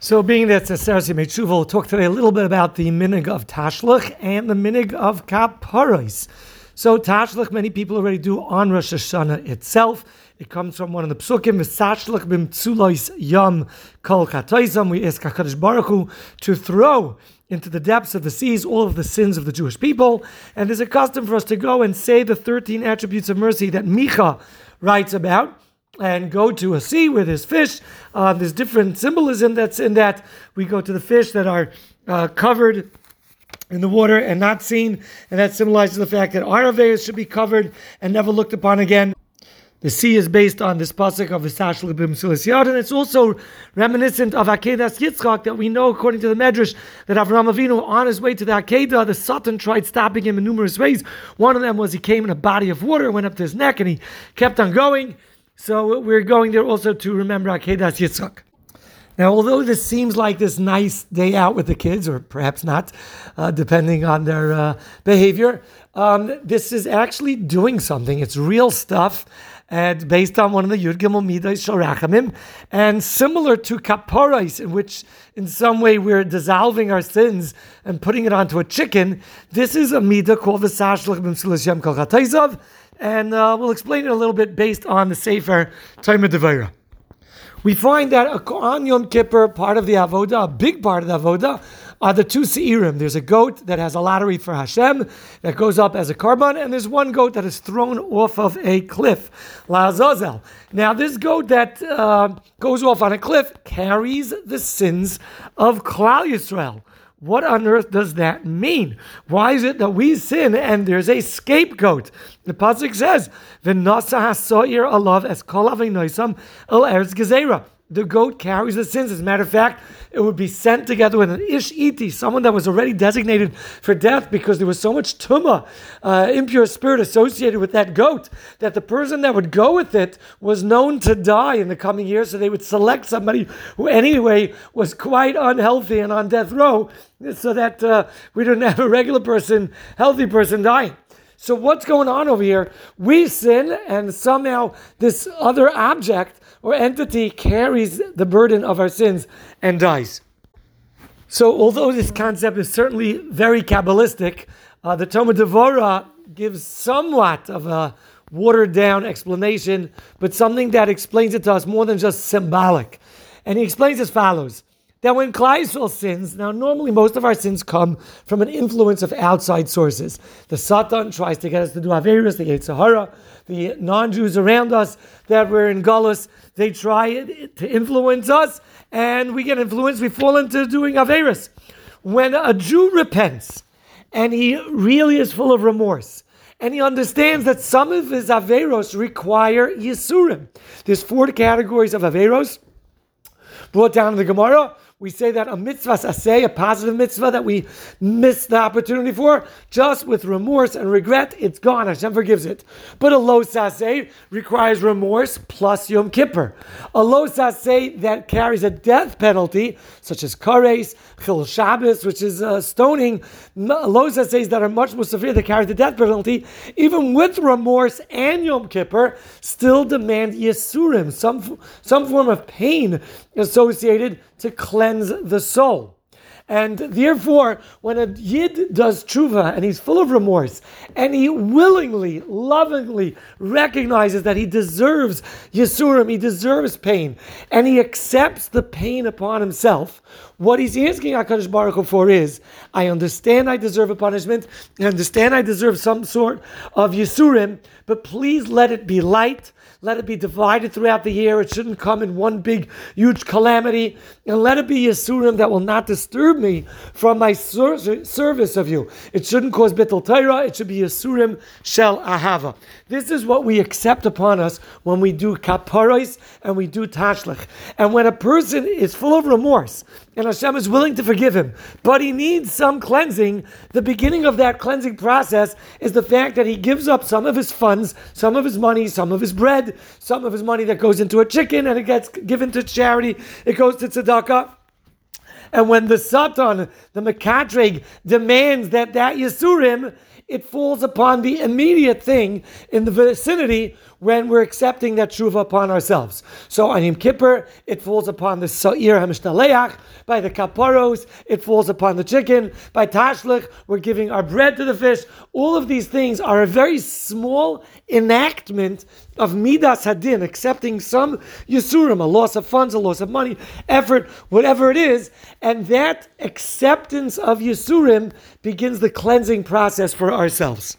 So, being that Sarsi Mechuva will talk today a little bit about the minig of Tashlich and the minig of Kaparis. So, Tashlich, many people already do on Rosh Hashanah itself. It comes from one of the psukim, V'sashlich b'mtzulois yam kol chatoisam. We ask HaKadosh Baruch Hu to throw into the depths of the seas all of the sins of the Jewish people. And there's a custom for us to go and say the 13 attributes of mercy that Micha writes about and go to a sea where there's fish. Uh, there's different symbolism that's in that. We go to the fish that are uh, covered in the water and not seen, and that symbolizes the fact that our aveas should be covered and never looked upon again. The sea is based on this pasuk of Visash Libim Silisiyad, and it's also reminiscent of Akedas Yitzchak that we know, according to the Medrash, that Avram Avinu, on his way to the Akedah, the Satan tried stopping him in numerous ways. One of them was he came in a body of water, went up to his neck, and he kept on going. So we're going there also to remember Akedas Yitzchak. Now, although this seems like this nice day out with the kids, or perhaps not, uh, depending on their uh, behavior, um, this is actually doing something. It's real stuff, and based on one of the Yud Gimel Midas Shalrachamim, and similar to Kaporais, in which in some way we're dissolving our sins and putting it onto a chicken. This is a midah called the Sashlach B'Msilas Yem and uh, we'll explain it a little bit based on the Sefer Tomer Devorah. We find that on Yom Kippur, part of the avoda, a big part of the avoda, are the two seirim. There's a goat that has a lottery for Hashem that goes up as a korban, and there's one goat that is thrown off of a cliff, Lazazel. Now, this goat that uh, goes off on a cliff carries the sins of Klal Yisrael. What on earth does that mean? Why is it that we sin and there's a scapegoat? The pasuk says, "V'nasa hasoir alav es kol el eretz gezerah." The goat carries the sins. As a matter of fact, it would be sent together with an ish iti, someone that was already designated for death because there was so much tuma, uh, impure spirit associated with that goat, that the person that would go with it was known to die in the coming years. So they would select somebody who, anyway, was quite unhealthy and on death row, so that uh, we didn't have a regular person, healthy person dying. So what's going on over here? We sin, and somehow this other object or entity carries the burden of our sins and dies. So, although this concept is certainly very Kabbalistic, uh, the Tomer Devorah gives somewhat of a watered down explanation, but something that explains it to us more than just symbolic. And he explains as follows that when Klal Yisrael sins, now normally most of our sins come from an influence of outside sources. The Satan tries to get us to do Averis, the Yetzer Hara, the non-Jews around us that we're in Gullus, they try to influence us, and we get influenced, we fall into doing Averis. When a Jew repents, and he really is full of remorse, and he understands that some of his Averos require Yisurim. There's four categories of Averos brought down in the Gemara we say that a mitzvah say a positive mitzvah that we missed the opportunity for, just with remorse and regret, it's gone. Hashem forgives it. But a lo saseh requires remorse plus Yom Kippur. A lo saseh that carries a death penalty, such as kares, chil Shabbos, which is uh, stoning, lo sasehs that are much more severe that carry the death penalty, even with remorse and Yom Kippur, still demand yisurim, some some form of pain associated to cleanse the soul. And therefore, when a yid does tshuva and he's full of remorse and he willingly, lovingly recognizes that he deserves yisurim, he deserves pain, and he accepts the pain upon himself, what he's asking HaKadosh Baruch Hu for is, I understand I deserve a punishment, I understand I deserve some sort of yisurim, but please let it be light, let it be divided throughout the year. It shouldn't come in one big, huge calamity. And let it be Yisurim that will not disturb me from my ser- service of you. It shouldn't cause Bittul Torah. It should be Yisurim Shel Ahava. This is what we accept upon us when we do Kaparos and we do Tashlich. And when a person is full of remorse, and Hashem is willing to forgive him, but he needs some cleansing. The beginning of that cleansing process is the fact that he gives up some of his funds, some of his money, some of his bread, some of his money that goes into a chicken and it gets given to charity, it goes to tzedakah. And when the Satan, the Mekatreg, demands that that Yisurim, it falls upon the immediate thing in the vicinity when we're accepting that tshuva upon ourselves. So on Yom Kippur, it falls upon the Sa'ir HaMishtaleach, by the Kaparos, it falls upon the chicken, by Tashlich, we're giving our bread to the fish. All of these things are a very small enactment of Midas Hadin, accepting some Yisurim, a loss of funds, a loss of money, effort, whatever it is, and that acceptance of Yisurim begins the cleansing process for ourselves.